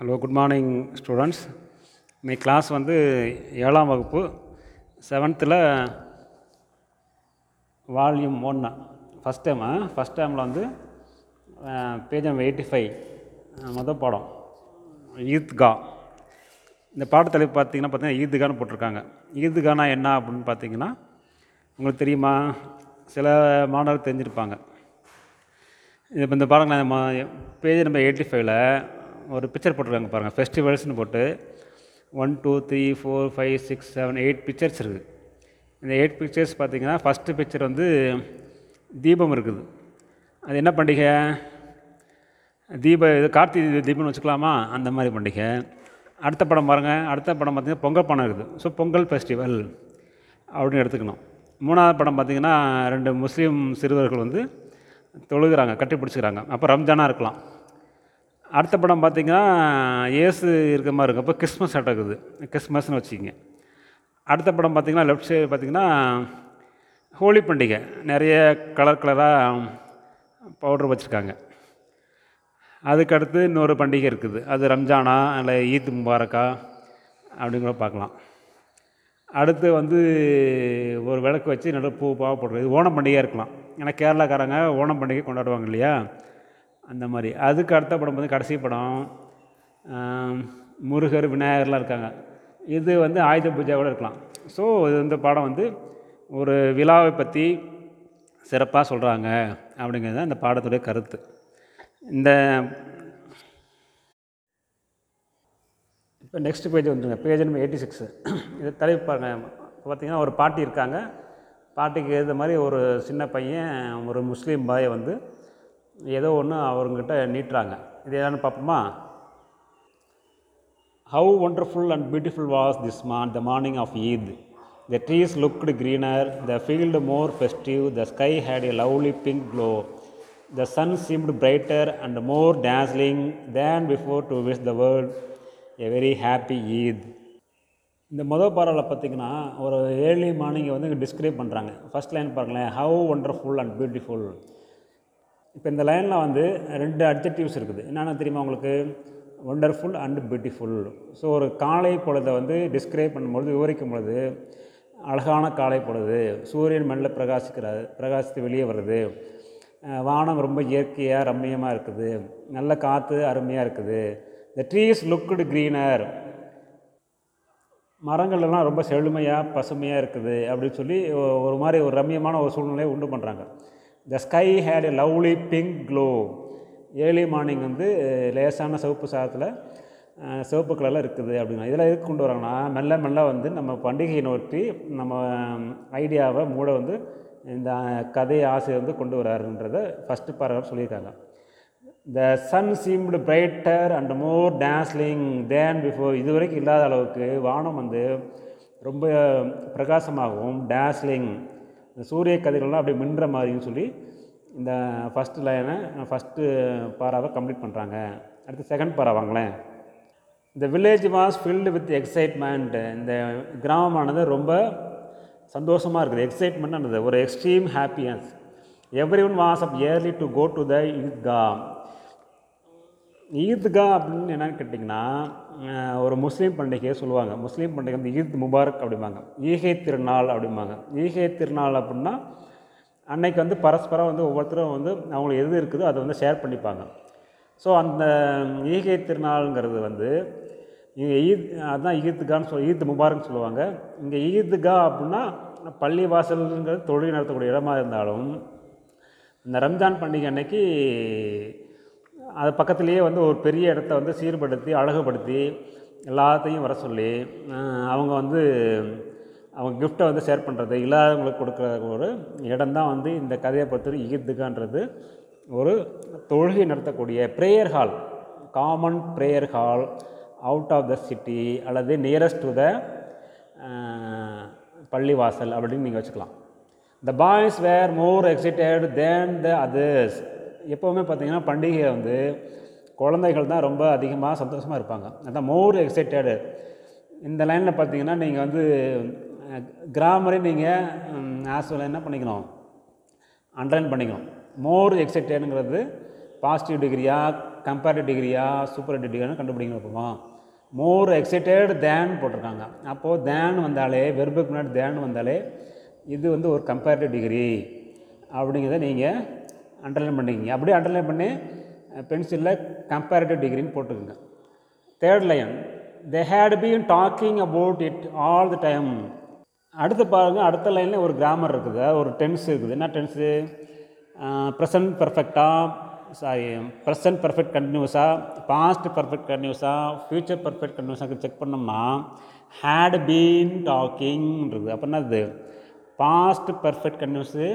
Hello good morning students இன்னைக்கு class வந்து ஏழாம் வகுப்பு செவன்த்தில் வால்யூம் ஒன்று ஃபஸ்ட் டைம் ஃபஸ்ட் டைமில் வந்து பேஜ் நம்பர் எயிட்டி ஃபைவ் மொதல் பாடம். ஈத்கா. இந்த பாடத்தலைப்பு பார்த்தீங்கன்னா பார்த்தீங்கன்னா ஈத்கான்னு போட்டிருக்காங்க. ஈத்கானா என்ன அப்படின்னு பார்த்தீங்கன்னா உங்களுக்கு தெரியுமா? சில மாணவர்கள் தெரிஞ்சிருப்பாங்க. இது இப்போ இந்த பாடங்கள் பேஜ் நம்பர் எயிட்டி ஃபைவ்ல ஒரு பிக்சர் போட்டிருக்காங்க பாருங்கள் ஃபெஸ்டிவல்ஸ்னு போட்டு one two three four five six seven eight pictures இருக்குது இந்த எயிட் பிக்சர்ஸ் பார்த்தீங்கன்னா ஃபஸ்ட்டு பிக்சர் வந்து தீபம் இருக்குது. அது என்ன பண்டிகை? தீப இது கார்த்திகை தீபம்னு வச்சுக்கலாமா? அந்த மாதிரி பண்டிகை. அடுத்த படம் பாருங்கள் அடுத்த படம் பார்த்திங்கன்னா பொங்கல் படம் இருக்குது. ஸோ பொங்கல் ஃபெஸ்டிவல் அப்படின்னு எடுத்துக்கணும். மூணாவது படம் பார்த்திங்கன்னா ரெண்டு முஸ்லீம் சிறுவர்கள் வந்து தொழுகிறாங்க கட்டி பிடிச்சிக்கிறாங்க. அப்போ ரம்ஜானாக இருக்கலாம். அடுத்த படம் பார்த்திங்கன்னா ஏசு இருக்க மாதிரி இருக்கும். அப்போ கிறிஸ்மஸ் நடக்குது கிறிஸ்மஸ்னு வச்சுக்கிங்க. அடுத்த படம் பார்த்திங்கன்னா லெஃப்ட் சைடு பார்த்திங்கன்னா ஹோலி பண்டிகை. நிறைய கலர் கலராக பவுடர் வச்சுருக்காங்க. அதுக்கடுத்து இன்னொரு பண்டிகை இருக்குது. அது ரம்ஜானா இல்லை ஈத் முபாரக்கா அப்படிங்கிற பார்க்கலாம். அடுத்து வந்து ஒரு விளக்கு வச்சு நடு பூ பாவப்படுறது இது ஓணம் பண்டிகையாக இருக்கலாம். ஏன்னா கேரளாக்காரங்க ஓணம் பண்டிகை கொண்டாடுவாங்க இல்லையா? அந்த மாதிரி. அதுக்கு அடுத்த படம் வந்து கடைசி படம் முருகர் விநாயகர்லாம் இருக்காங்க. இது வந்து ஆயுத பூஜை கூட இருக்கலாம். ஸோ இது இந்த பாடம் வந்து ஒரு விழாவை பற்றி சிறப்பாக சொல்கிறாங்க அப்படிங்கிறது தான் இந்த பாடத்துடைய கருத்து. இந்த இப்போ நெக்ஸ்ட் பேஜ் வந்துருங்க. பேஜ் நம்பர் எயிட்டி சிக்ஸு இது தலைப்பு பாருங்கள் பார்த்திங்கன்னா ஒரு பாட்டி இருக்காங்க. பாட்டிக்கு ஏற்ற மாதிரி ஒரு சின்ன பையன் ஒரு முஸ்லீம் பாயை வந்து ஏதோ ஒன்று அவங்ககிட்ட நீட்டுறாங்க. இது என்னன்னு பார்ப்போமா? How wonderful and beautiful was this மான் the morning of Eid the trees looked greener the field more festive the sky had a lovely pink glow the sun seemed brighter and more dazzling than before to wish the world a very happy Eid இந்த மொதல் பாடலில் பார்த்தீங்கன்னா ஒரு early மார்னிங்கை வந்து describe பண்ணுறாங்க first line பாருங்களேன். How wonderful and beautiful இப்போ இந்த லைனில் வந்து ரெண்டு அட்ஜெக்டிவ்ஸ் இருக்குது. என்னென்ன தெரியுமா உங்களுக்கு? ஒண்டர்ஃபுல் அண்ட் பியூட்டிஃபுல் ஸோ ஒரு காலை பொழுதை வந்து டிஸ்கிரைப் பண்ணும்பொழுது விவரிக்கும் பொழுது அழகான காலை பொழுது சூரியன் மண்ணில் பிரகாசிக்கிறாரு பிரகாசித்து வெளியே வருது. வானம் ரொம்ப இயற்கையாக ரம்மியமாக இருக்குது. நல்ல காற்று அருமையாக இருக்குது. த ட்ரீஸ் லுக்குடு க்ரீனர் மரங்கள்லாம் ரொம்ப செழுமையாக பசுமையாக இருக்குது அப்படின்னு சொல்லி ஒரு மாதிரி ஒரு ரம்மியமான ஒரு சூழ்நிலையை உண்டு பண்ணுறாங்க the sky had a lovely pink glow early morning வந்து eh, லேசான சிவப்பு சாதத்தில் eh, சிவப்பு கலரில் இருக்குது அப்படின்னா இதெல்லாம் எதுக்கு கொண்டு வராங்கன்னா மெல்ல மெல்ல வந்து நம்ம பண்டிகையை நோட்டி நம்ம ஐடியாவை மூட வந்து இந்த eh, கதை ஆசிரியர் வந்து கொண்டு வராருன்றதை ஃபஸ்ட்டு பாராகிராஃப் சொல்லியிருக்காங்க. The sun seemed brighter and more dazzling than before இது வரைக்கும் இல்லாத அளவுக்கு வானம் வந்து ரொம்ப பிரகாசமாகவும் டேஸ்லிங் இந்த சூரிய கதிர்கள்லாம் அப்படி மின்ற மாதிரின்னு சொல்லி இந்த ஃபஸ்ட்டு லைனை ஃபஸ்ட்டு பாராவை கம்ப்ளீட் பண்ணுறாங்க அடுத்து செகண்ட் பாரா வாங்களேன். இந்த village was filled with excitement இந்த கிராமமானது ரொம்ப சந்தோஷமாக இருக்குது. எக்ஸைட்மெண்ட்னது ஒரு extreme happiness everyone was up early to go to the Idgah Idgah அப்படின்னு என்னென்னு கேட்டிங்கன்னா ஒரு முஸ்லீம் பண்டிகையை சொல்லுவாங்க. முஸ்லீம் பண்டிகை வந்து ஈத் முபாரக் அப்படிம்பாங்க. ஈகை திருநாள் அப்படிம்பாங்க. ஈகை திருநாள் அப்படின்னா அன்னைக்கு வந்து பரஸ்பரம் வந்து ஒவ்வொருத்தரும் வந்து அவங்களுக்கு எது இருக்குதோ அதை வந்து ஷேர் பண்ணிப்பாங்க. ஸோ அந்த ஈகை திருநாளுங்கிறது வந்து இங்கே ஈத் அதுதான் ஈத்துகான்னு சொல் ஈத் முபாரக்னு சொல்லுவாங்க. இங்கே ஈத்கா அப்படின்னா பள்ளி வாசல்ங்கிறது தொழில் நடத்தக்கூடிய இடமா இருந்தாலும் இந்த ரம்ஜான் பண்டிகை அன்னைக்கு அது பக்கத்துலேயே வந்து ஒரு பெரிய இடத்த வந்து சீர்படுத்தி அழகுபடுத்தி எல்லாத்தையும் வர சொல்லி அவங்க வந்து அவங்க கிஃப்ட்டை வந்து ஷேர் பண்ணுறது இல்லாதவங்களுக்கு கொடுக்குற ஒரு இடம் தான் வந்து இந்த கதையை பொறுத்தவரை ஈத்துக்கான்றது ஒரு தொழுகை நடத்தக்கூடிய prayer hall common prayer hall out of the city அல்லது நியரஸ்ட் டு த பள்ளிவாசல் அப்படின்னு நீங்கள் வச்சுக்கலாம். The boys were more excited than the others எப்போவுமே பார்த்தீங்கன்னா பண்டிகை வந்து குழந்தைகள் தான் ரொம்ப அதிகமாக சந்தோஷமாக இருப்பாங்க. அதான் மோர் எக்ஸைட்டடு இந்த லைனில் பார்த்தீங்கன்னா நீங்கள் வந்து கிராமரே நீங்கள் ஆஸ்வல் என்ன பண்ணிக்கணும்? அண்டர்லைன் பண்ணிக்கணும். மோர் எக்ஸைட்டடுங்கிறது பாசிட்டிவ் டிகிரியா கம்பேரிட்டிவ் டிகிரியா சூப்பர் டிகிரியான்னு கண்டுபிடிக்கணும் மோர் எக்ஸைட்டட் தேன் போட்டிருக்காங்க. அப்போது தேன் வந்தாலே வெறுப்புக்கு முன்னாடி தேன் வந்தாலே இது வந்து ஒரு கம்பேரிட்டிவ் டிகிரி அப்படிங்கிறத நீங்கள் அண்டர்லைன் பண்ணிக்கிங்க. அப்படியே அண்டர்லைன் பண்ணி பென்சிலில் கம்பேரிட்டிவ் டிகிரின்னு போட்டுக்கோங்க. Third line they had been talking about it all the time அடுத்து பாருங்கள் அடுத்த லைனில் ஒரு கிராமர் இருக்குது. ஒரு டென்ஸ் இருக்குது. என்ன டென்ஸு ப்ரெசன்ட் பர்ஃபெக்டாக சாரி ப்ரெசன்ட் பர்ஃபெக்ட் கண்டினியூஸாக பாஸ்ட் பர்ஃபெக்ட் கண்டினியூஸாக ஃப்யூச்சர் பர்ஃபெக்ட் கண்டினியூஸாக செக் பண்ணோம்னா ஹேட் பீன் டாக்கிங்ன்றது அப்படின்னா இது பாஸ்ட் பர்ஃபெக்ட் கண்டினியூஸு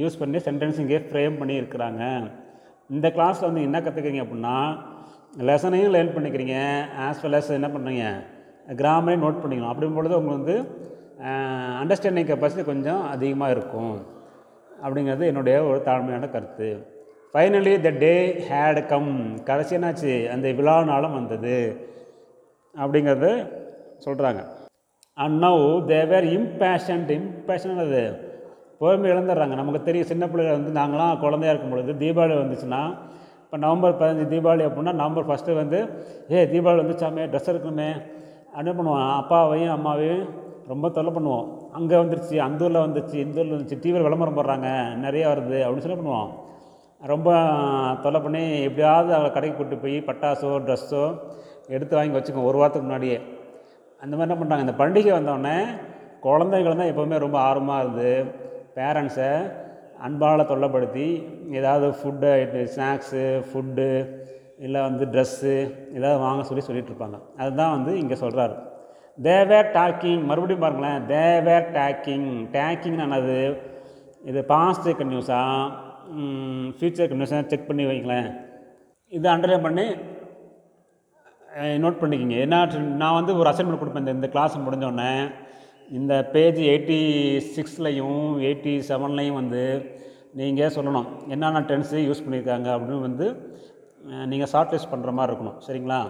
யூஸ் பண்ணி சென்டென்ஸ் இங்கே ஃப்ரேம் பண்ணி இருக்கிறாங்க இந்த கிளாஸில் வந்து என்ன கற்றுக்கிறீங்க அப்படின்னா லெசனையும் லேர்ன் பண்ணிக்கிறீங்க. ஆஸ் வெல் அஸ் என்ன பண்ணுறீங்க? கிராமரையும் நோட் பண்ணிக்கணும். அப்படிங்கும் பொழுது உங்களுக்கு வந்து அண்டர்ஸ்டாண்டிங் கெப்பாசிட்டி கொஞ்சம் அதிகமாக இருக்கும். அப்படிங்கிறது என்னுடைய ஒரு தாழ்மையான கருத்து. Finally the day had come கடைசி என்னாச்சு? அந்த விழா நாளும் வந்தது. அப்படிங்கிறத சொல்கிறாங்க அண்ட் நவ் தேவர் இம்பேஷன்ட் இம்பேஷன் அது பொறுமை இழந்துடுறாங்க நமக்கு தெரியும் சின்ன பிள்ளைகள் வந்து நாங்களாம் குழந்தையா இருக்கும் பொழுது தீபாவளி வந்துச்சுன்னா இப்போ நவம்பர் பதினஞ்சு தீபாவளி அப்படின்னா நவம்பர் ஃபஸ்ட்டு வந்து ஏ தீபாவளி வந்துச்சாமே ட்ரெஸ் எடுக்கணுமே. என்ன பண்ணுவோம். அப்பாவையும் அம்மாவையும் ரொம்ப தொல்லை பண்ணுவோம். அங்கே வந்துருச்சு அந்த ஊரில் வந்துச்சு இந்த ஊரில் வந்துச்சு டிவியில் விளம்பரம் போடுறாங்க நிறையா வருது. அப்படின்னு சொல்லி பண்ணுவோம். ரொம்ப தொல்லை பண்ணி எப்படியாவது அவளை கடைக்கு கூட்டு போய் பட்டாசோ ட்ரெஸ்ஸோ எடுத்து வாங்கி வச்சுக்கோ ஒரு வாரத்துக்கு முன்னாடியே. அந்த மாதிரி என்ன பண்ணுறாங்க இந்த பண்டிகை வந்தோடனே குழந்தைகள் தான் எப்போவுமே ரொம்ப ஆர்வமாக இருக்குது பேரண்ட்ஸை அன்பால் தொல்லைப்படுத்தி ஏதாவது ஃபுட்டு ஸ்நாக்ஸு ஃபுட்டு இல்லை வந்து ட்ரெஸ்ஸு ஏதாவது வாங்க சொல்லி சொல்லிகிட்ருப்பாங்க அதுதான் வந்து இங்கே சொல்கிறாரு தேவேர் டாக்கிங் மறுபடியும் பாருங்களேன். தேவேர் டேக்கிங் டேக்கிங் என்னது? இது பாஸ்ட் கன்யூஸாக ஃப்யூச்சர் கன்யூஸாக செக் பண்ணி வைங்களேன். இது அண்டர்லைன் பண்ணி நோட் பண்ணிக்கிங்க. ஏன்னா நான் வந்து ஒரு அசைன்மெண்ட் கொடுப்பேன் இந்த இந்த கிளாஸ் முடிஞ்சோடனே இந்த பேஜ் எயிட்டி சிக்ஸ்லையும் எயிட்டி செவன்லையும் வந்து நீங்கள் சொல்லணும். என்னென்ன டென்ஸு யூஸ் பண்ணியிருக்காங்க அப்படின்னு வந்து நீங்கள் ஷார்ட் லிஸ்ட் பண்ணுற மாதிரி இருக்கணும். சரிங்களா?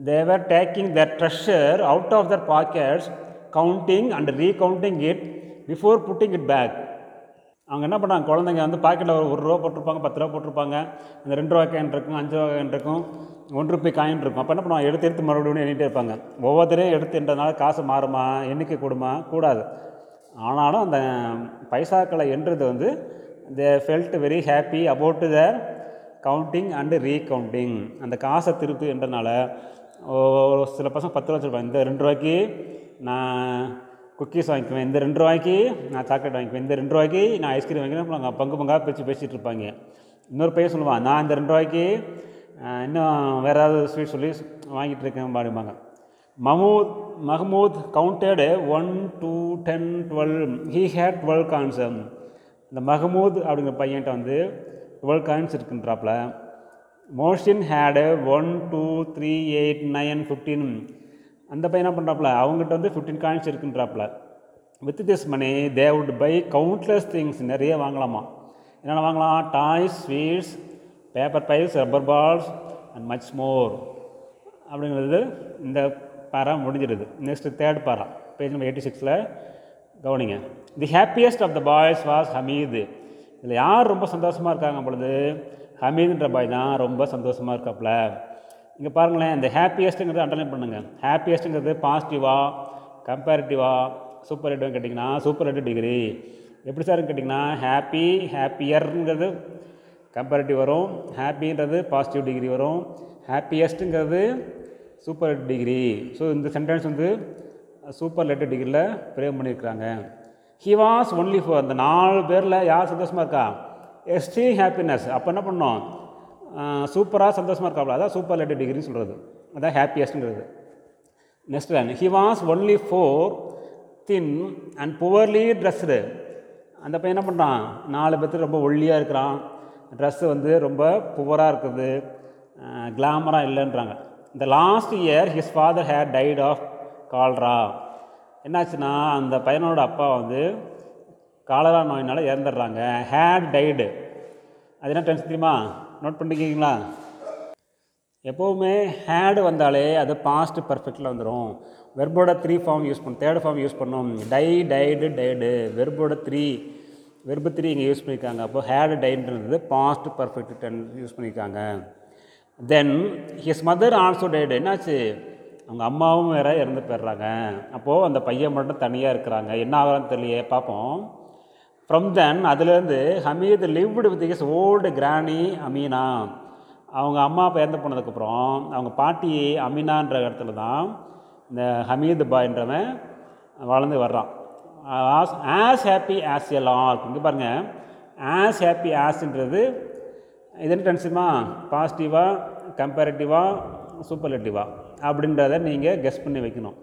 They were taking their treasure out of their pockets counting and recounting it before putting it back அவங்க என்ன பண்ணாங்க குழந்தைங்க வந்து பாக்கெட்டில் ஒரு ஒரு ரூபா போட்டிருப்பாங்க பத்து ரூபா போட்டிருப்பாங்க அந்த ரெண்டு ரூபா காயின் இருக்கும் அஞ்சு ரூபா காயின் இருக்கும் ஒன்று ரூபாய் காயின் இருக்கும். அப்போ என்ன பண்ணுவாங்க எடுத்து எடுத்து மறுபடியும் எண்ணிட்டே இருப்பாங்க. ஒவ்வொருத்தரையும் எடுத்து என்றனால காசு மாறுமா எண்ணிக்கை கூடுமா கூடாது. ஆனாலும் அந்த பைசாக்களை என்றது வந்து they felt very happy about their counting and recounting அந்த காசை திருப்பி என்றனால ஒரு சில பசங்க பத்து ரூபா வச்சுருப்பாங்க. இந்த ரெண்டு ரூபாய்க்கு நான் குக்கீஸ் வாங்கிக்குவேன். இந்த ரெண்டு ரூபாய்க்கு நான் சாக்லேட் வாங்கிக்குவேன். இந்த ரெண்டு ரூபாய்க்கு நான் ஐஸ்கிரீம் வாங்கிக்கிறேன் பங்கு பங்காக பேச்சு பேசிகிட்டு இருப்பாங்க. இன்னொரு பையன் சொல்லுவான் நான் இந்த ரெண்டு ரூபாய்க்கு இன்னும் வேறு ஏதாவது ஸ்வீட் சொல்லி வாங்கிட்டு இருக்கேன் பாடுவாங்க Mahmood Mahmood counted one two ten twelve he had twelve coins இந்த மஹமூத் அப்படிங்கிற பையன்கிட்ட வந்து twelve coins இருக்குன்றாப்புல Mohsin had one two three eight nine fifteen அந்த பையன் என்ன பண்ணுறாப்புல அவங்ககிட்ட வந்து fifteen coins இருக்குன்றாப்புல. With this money they would buy countless things நிறைய வாங்கலாமா? என்னென்ன வாங்கலாம்? Toys sweets paper piles rubber balls and much more அப்படிங்கிறது இந்த para முடிஞ்சிடுது. Next third para. Page number eighty சிக்ஸில் கவனிங்க. The happiest of the boys was Hamid இதில் யார் ரொம்ப சந்தோஷமாக இருக்காங்க பொழுது? ஹமீதுன்ற பாய் தான் ரொம்ப சந்தோஷமாக இருக்காப்புல. இங்கே பாருங்களேன் இந்த ஹாப்பியஸ்ட்டுங்கிறது அண்டர்லைன் பண்ணுங்கள் ஹாப்பியஸ்ட்டுங்கிறது பாசிட்டிவாக கம்பேரிட்டிவாக சூப்பர் ஹெட்னு கேட்டிங்கன்னா சூப்பர் ஹெட் டிகிரி எப்படி சார்னு கேட்டிங்கன்னா ஹாப்பி ஹாப்பியர்ங்கிறது கம்பேரிட்டிவ் வரும். ஹாப்பின்றது பாசிட்டிவ் டிகிரி வரும். ஹாப்பியஸ்ட்டுங்கிறது சூப்பர் டிகிரி ஸோ இந்த சென்டென்ஸ் வந்து சூப்பர் லெட்டர் டிகிரியில் பிரேம் பண்ணியிருக்கிறாங்க. ஹி வாஸ் ஒன்லி ஃபார் அந்த நாலு பேரில் யார் சந்தோஷமாக இருக்கா? எஸ்டி ஹாப்பினஸ் அப்போ என்ன பண்ணோம்? சூப்பராக சந்தோஷமாக இருக்காப்ல. அதான் சூப்பர் லெட்டர் டிகிரின்னு சொல்கிறது அதான் ஹாப்பியஸ்ட்ன்றது next line he was only four thin and poorly dressed அந்த பையன் என்ன பண்ணுறான் நாலு பேர்த்து ரொம்ப ஒல்லியாக இருக்கிறான். ட்ரெஸ்ஸு வந்து ரொம்ப புவராக இருக்குது. கிளாமராக இல்லைன்றாங்க. இந்த last year his father had died of cholera என்னாச்சுன்னா அந்த பையனோட அப்பா வந்து காலரா நோயினால் இறந்துடுறாங்க. ஹேட் டைடு அது என்ன டென்ஸ் தெரியுமா? நோட் பண்ணிக்கிங்களா? எப்போவுமே ஹேடு வந்தாலே அது பாஸ்ட் பர்ஃபெக்டில் வந்துடும் வெர்போட த்ரீ ஃபார்ம் யூஸ் பண்ணும் தேர்ட் ஃபார்ம் யூஸ் பண்ணோம். டை டைடு டைடு வெர்போட த்ரீ வெர்பு த்ரீ இங்கே யூஸ் பண்ணியிருக்காங்க அப்போ ஹேடு டைன்றது பாஸ்ட் பர்ஃபெக்ட் டென் யூஸ் பண்ணியிருக்காங்க then his mother also died என்னாச்சு? அவங்க அம்மாவும் வேற இறந்து போயிடுறாங்க. அப்போது அந்த பையன் மட்டும் தனியாக இருக்கிறாங்க. என்ன ஆகிறான்னு தெரியலையே பார்ப்போம். ஃப்ரம் தென் அதுலேருந்து Hamid lived with his old granny Amina. அவங்க அம்மா அப்பா இறந்து போனதுக்கப்புறம் அவங்க பாட்டி அமீனான்ற இடத்துல தான் இந்த ஹமீது பாய்ன்றவன் வளர்ந்து வர்றான். As as happy as a lark இங்கே பாருங்கள் ஆஸ் ஹாப்பி ஆஸ்ன்றது இது என்ன டென்ஸுமா பாசிட்டிவாக கம்பேரிட்டிவாக சூப்பர்லேட்டிவாக அப்படின்றத நீங்கள் கெஸ் பண்ணி வைக்கணும்.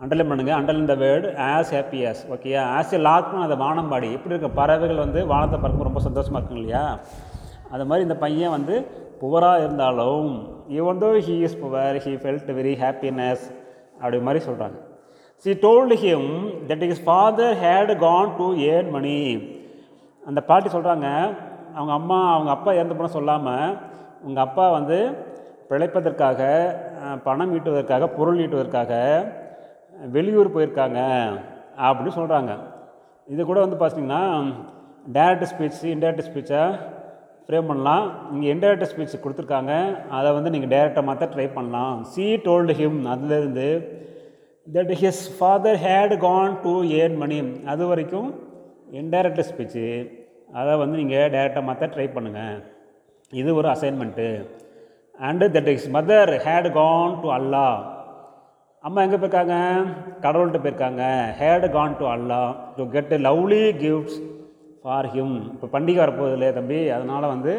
அண்டர்லைன் பண்ணுங்கள் underline the word as happy as ஓகேயா ஆஸ் ஏ லாக்னு அந்த வானம்பாடி எப்படி இருக்க? பறவைகள் வந்து வானத்தை பறக்கும். ரொம்ப சந்தோஷமாக இருக்கும் இல்லையா? அது மாதிரி இந்த பையன் வந்து புவராக இருந்தாலும் even though he is poor he felt very happiness அப்படி மாதிரி சொல்கிறாங்க she told him that his father had gone to earn money அந்த பாட்டி சொல்கிறாங்க அவங்க அம்மா அவங்க அப்பா இறந்து போன சொல்லாமல் உங்கள் அப்பா வந்து பிழைப்பதற்காக பணம் ஈட்டுவதற்காக பொருள் ஈட்டுவதற்காக வெளியூர் போயிருக்காங்க அப்படின்னு சொல்கிறாங்க இது கூட வந்து பார்த்தீங்கன்னா டேரக்ட் ஸ்பீச் இன்டேரக்ட் ஸ்பீச்சை ஃப்ரேம் பண்ணலாம். இங்கே இன்டேரக்ட் ஸ்பீச் கொடுத்துருக்காங்க. அதை வந்து நீங்கள் டேரெக்டாக மாற்ற ட்ரை பண்ணலாம். சி டோல்டு ஹிம் அதுலேருந்து that his father had gone to earn money அது வரைக்கும் இன்டைரக்ட் ஸ்பீச்சு அதை வந்து நீங்கள் டேரெக்டாக மாற்ற ட்ரை பண்ணுங்கள் இது ஒரு assignment and that his mother had gone to Allah அம்மா எங்கே போயிருக்காங்க? கடவுள்கிட்ட போயிருக்காங்க. Had gone to Allah to get lovely gifts for him இப்போ பண்டிகை வரப்போகுது இல்லையா தம்பி? அதனால் வந்து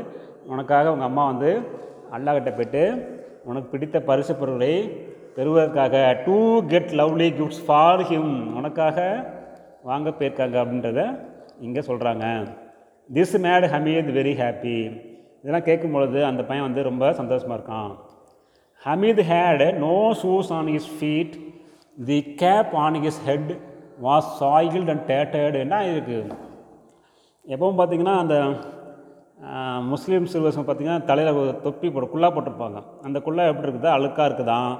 உனக்காக உங்கள் அம்மா வந்து அல்லா போய்ட்டு உனக்கு பிடித்த பரிசு பொருளை பெறுவதற்காக to get lovely gifts for him உனக்காக வாங்க போயிருக்காங்க அப்படின்றத இங்கே சொல்கிறாங்க this made Hamid very happy இதெல்லாம் கேட்கும் பொழுது அந்த பையன் வந்து ரொம்ப சந்தோஷமாக இருக்கான். Hamid had no shoes on his feet the cap on his head was soiled and tattered என்ன இருக்குது எப்பவும் பார்த்தீங்கன்னா அந்த முஸ்லீம் சிறுவசம் பார்த்தீங்கன்னா தலையில் தொப்பி போட்டு குல்லா போட்டிருப்பாங்க. அந்த குல்லா எப்படி இருக்குதா? அழுக்காக இருக்குதான்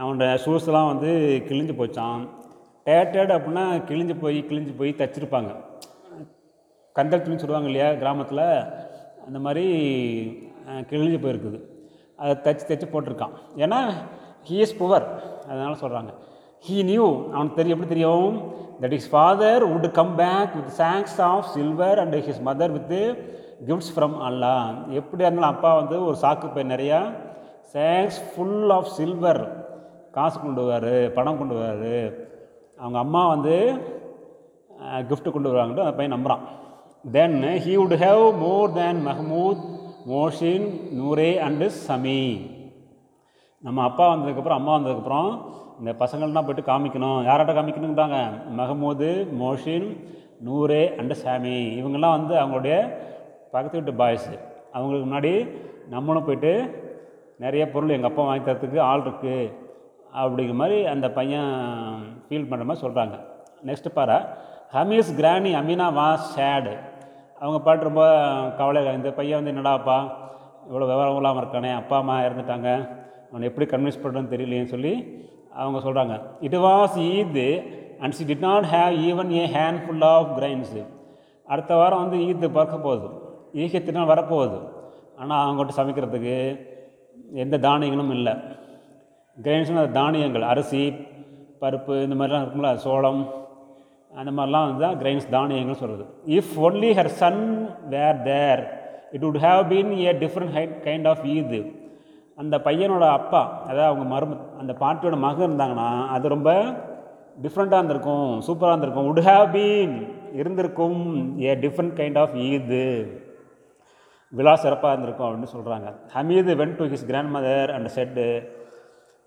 அவனோட ஷூஸ்லாம் வந்து கிழிஞ்சு போச்சான் டேட்டர்டு அப்படின்னா கிழிஞ்சு போய் கிழிஞ்சு போய் தச்சிருப்பாங்க. கந்தல் துணி சொல்லுவாங்க இல்லையா கிராமத்தில்? அந்த மாதிரி கிழிஞ்சு போயிருக்குது. அதை தச்சு தச்சு போட்டிருக்கான். ஏன்னா ஹீ இஸ் புவர் அதனால் சொல்கிறாங்க ஹீ நியூ அவனுக்கு தெரியும் எப்படி தெரியும்? That his father would come back with songs of silver and his mother with gifts from Allah எப்படி இருந்தாலும் அப்பா வந்து ஒரு சாக்கு பை நிறையா சாங்ஸ் ஃபுல் ஆஃப் சில்வர் காசு கொண்டு வருவார் பணம் கொண்டு வருவார். அவங்க அம்மா வந்து கிஃப்ட்டு கொண்டு வருவாங்கன்ட்டு அந்த பையன் நம்புகிறான் then he would have more than Mahmood Mohsin Noore and Sammi. நம்ம அப்பா வந்ததுக்கப்புறம் அம்மா வந்ததுக்கப்புறம் இந்த பசங்கள்லாம் போய்ட்டு காமிக்கணும். யார்கிட்ட காமிக்கணுங்கிறாங்க மஹமூது மோஷின் நூரே அண்டு சாமி. இவங்கெல்லாம் வந்து அவங்களுடைய பக்கத்து வீட்டு பாய்ஸு அவங்களுக்கு முன்னாடி நம்மளும் போயிட்டு நிறைய பொருள் எங்கள் அப்பா வாங்கி தரத்துக்கு ஆள் இருக்குது அப்படிங்கிற மாதிரி அந்த பையன் ஃபீல் பண்ணுற மாதிரி சொல்கிறாங்க நெக்ஸ்ட் பாரு ஹமீஸ் கிராணி அமீனா வாஸ் சேடு அவங்க பாட்டு ரொம்ப கவலை இந்த பையன் வந்து என்னடாப்பா இவ்வளோ விவரம் இல்லாமல் இருக்கானே அப்பா அம்மா இறந்துட்டாங்க. அவனை எப்படி கன்வின்ஸ் பண்ணுறேன்னு தெரியலையேன்னு சொல்லி அவங்க சொல்கிறாங்க it was Eid and she did not have even a handful of grains அடுத்த வாரம் வந்து ஈத்து பறக்க போகுது. ஈகத்தினால் வரப்போகுது. ஆனால் அவங்ககிட்ட சமைக்கிறதுக்கு எந்த தானியங்களும் இல்லை. கிரைன்ஸ்னால் தானியங்கள் அரிசி பருப்பு இந்த மாதிரிலாம் இருக்கும்ல சோளம் அந்த மாதிரிலாம் வந்து தான் கிரைன்ஸ் தானியங்கள் சொல்கிறது if only her son were there it would have been a different high kind of Eid அந்த பையனோட அப்பா அதாவது அவங்க மரும அந்த பாட்டியோட மகன் இருந்தாங்கன்னா அது ரொம்ப டிஃப்ரெண்ட்டாக இருந்திருக்கும் சூப்பராக இருந்திருக்கும். உட் ஹேவ் பீன் இருந்திருக்கும் ஏ டிஃப்ரெண்ட் கைண்ட் ஆஃப் ஈது விழா சிறப்பாக இருந்திருக்கும் அப்படின்னு சொல்கிறாங்க Hamid went to his grandmother and said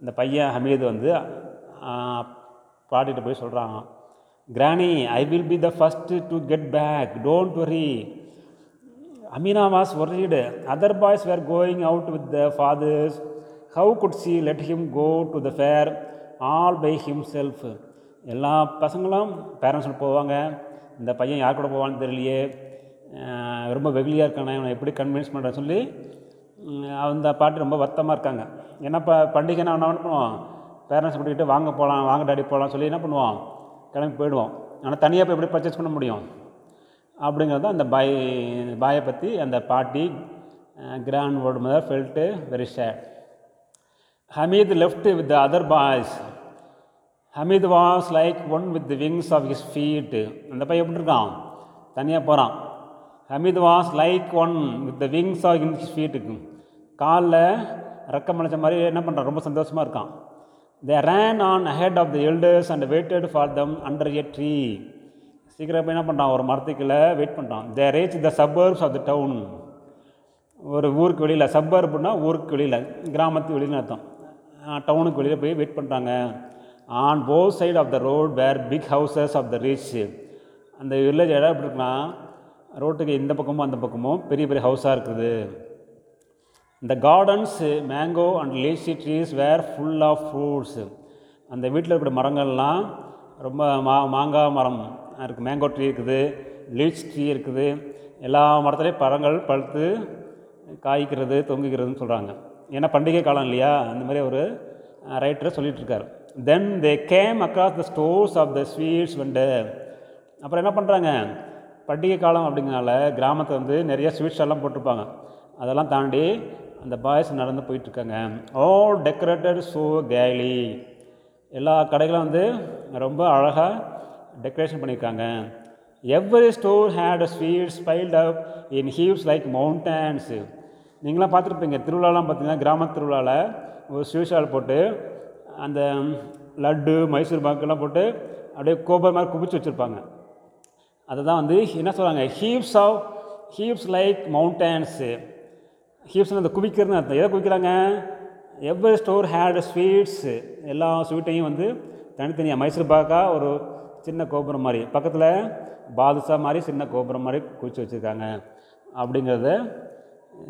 இந்த பையன் ஹமீது வந்து பாட்டிகிட்ட போய் சொல்கிறாங்க granny I will be the first to get back don't worry Amina was worried other boys were going out with the fathers how could she let him go to the fair all by himself எல்லா பசங்களும் பேரண்ட்ஸோட போவாங்க. இந்த பையன் யார் கூட போவான்னு தெரியலையே. ரொம்ப வெகுலியாக இருக்கானே அவனை எப்படி கன்வின்ஸ் பண்ணுறேன்னு சொல்லி அந்த பாட்டு ரொம்ப வருத்தமாக இருக்காங்க. ஏன்னா இப்போ பண்டிகைனா என்ன பண்ணுவோம் பேரண்ட்ஸ் கூட்டிகிட்டு வாங்க போகலாம் வாங்க டாடி போகலாம் சொல்லி என்ன பண்ணுவோம் கிளம்பி போயிடுவோம். ஆனால் தனியாக போய் எப்படி பர்ச்சேஸ் பண்ண முடியும்? அப்படிங்கிறது தான் அந்த பாய் பாயை பற்றி அந்த பாட்டி grand old mother felt very sad Hamid left with the other boys Hamid was like one with the wings of his feet அந்த பையன் எப்படி இருக்கான்? தனியாக போகிறான் Hamid was like one with the wings of his ஃபீட்டுக்கு காலில் ரெக்கம் அணைச்ச மாதிரி என்ன பண்ணுறான் ரொம்ப சந்தோஷமாக இருக்கான். They ran on ahead of the elders and waited for them under a tree சீக்கிரம் போய் என்ன பண்ணுறான் ஒரு மரத்துக்குள்ளே வெயிட் பண்ணுறான் they reach the suburbs of the town ஒரு ஊருக்கு வெளியில் சப்பர்ப்னா ஊருக்கு வெளியில் கிராமத்து வெளியில் அர்த்தம். டவுனுக்கு வெளியில் போய் வெயிட் பண்ணுறாங்க on both side of the road where big houses of the rich அந்த வில்லேஜ் இடம் எப்படி இருக்குன்னா ரோட்டுக்கு இந்த பக்கமும் அந்த பக்கமும் பெரிய பெரிய ஹவுஸாக இருக்குது. இந்த gardens mango and litchi trees were full of fruits அந்த வீட்டில் இருக்கிற மரங்கள்லாம் ரொம்ப மா மாங்காய் மரம் இருக்குது மேங்கோ ட்ரீ இருக்குது லீச் ட்ரீ இருக்குது. எல்லா மரத்துலேயும் பழங்கள் பழுத்து காய்க்கிறது தொங்குகிறதுன்னு சொல்கிறாங்க ஏன்னா பண்டிகை காலம் இல்லையா? அந்த மாதிரி ஒரு writer சொல்லிகிட்ருக்கார் then they came across the stores of the sweets vend அப்புறம் என்ன பண்ணுறாங்க பண்டிகை காலம் அப்படிங்கிறனால கிராமத்தில் வந்து நிறைய ஸ்வீட்ஸ் எல்லாம் போட்டிருப்பாங்க. அதெல்லாம் தாண்டி அந்த பாய்ஸ் நடந்து போயிட்டுருக்காங்க. ஆல் டெக்கரேட்டட் ஸோ கேலி எல்லா கடைகளும் வந்து ரொம்ப அழகாக டெக்கரேஷன் பண்ணியிருக்காங்க. Every store had sweets piled up in heaps like mountains நீங்களாம் பார்த்துருப்பீங்க திருவிழாலாம் பார்த்தீங்கன்னா கிராம திருவிழாவில் ஒரு ஸ்வீட் போட்டு அந்த லட்டு மைசூர் பாக்கெல்லாம் போட்டு அப்படியே கோபர் மாதிரி குவிச்சு வச்சுருப்பாங்க. அதுதான் வந்து என்ன சொல்கிறாங்க heaps of heaps like mountains heaps அந்த குவிக்கிறதுன்னு அர்த்தம். எதை குவிக்கிறாங்க? எவ்வரி ஸ்டோர் ஹேட் ஸ்வீட்ஸ் எல்லா ஸ்வீட்டையும் வந்து தனித்தனியாக மைசூர் பாக்கா ஒரு சின்ன கோபுரம் மாதிரி. பக்கத்தில் பாதுஷா மாதிரி சின்ன கோபுரம் மாதிரி குவிச்சு வச்சுருக்காங்க. அப்படிங்கிறத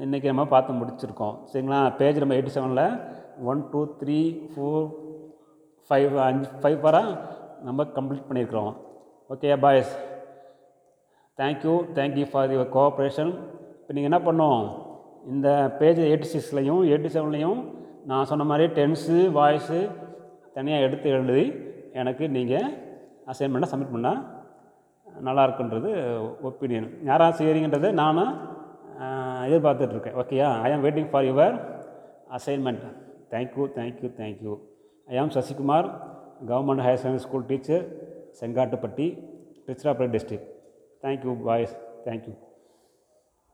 இன்றைக்கி நம்ம பார்த்து முடிச்சிருக்கோம். சரிங்களா? பேஜ் நம்ம எயிட்டி செவனில் one two three four five அஞ்சு ஃபைவ் வரை நம்ம கம்ப்ளீட் பண்ணியிருக்கிறோம். Okay boys thank you thank you for your cooperation இப்போ நீங்கள் என்ன பண்ணோம் இந்த பேஜ் எயிட்டி சிக்ஸ்லையும் எயிட்டி செவன்லையும் நான் சொன்ன மாதிரி டென்ஸு வாய்ஸு தனியாக எடுத்து எழுதி எனக்கு நீங்கள் அசைன்மெண்ட்டை சப்மிட் பண்ணால் நல்லா இருக்குன்றது ஒப்பீனியன் யாராக செய்கிறீங்கன்றது நானும் எதிர்பார்த்துட்ருக்கேன். ஓகேயா I am waiting for your assignment thank you thank you thank you I am Sasikumar government higher secondary school teacher Sengattupatti Tiruchirappalli district thank you boys thank you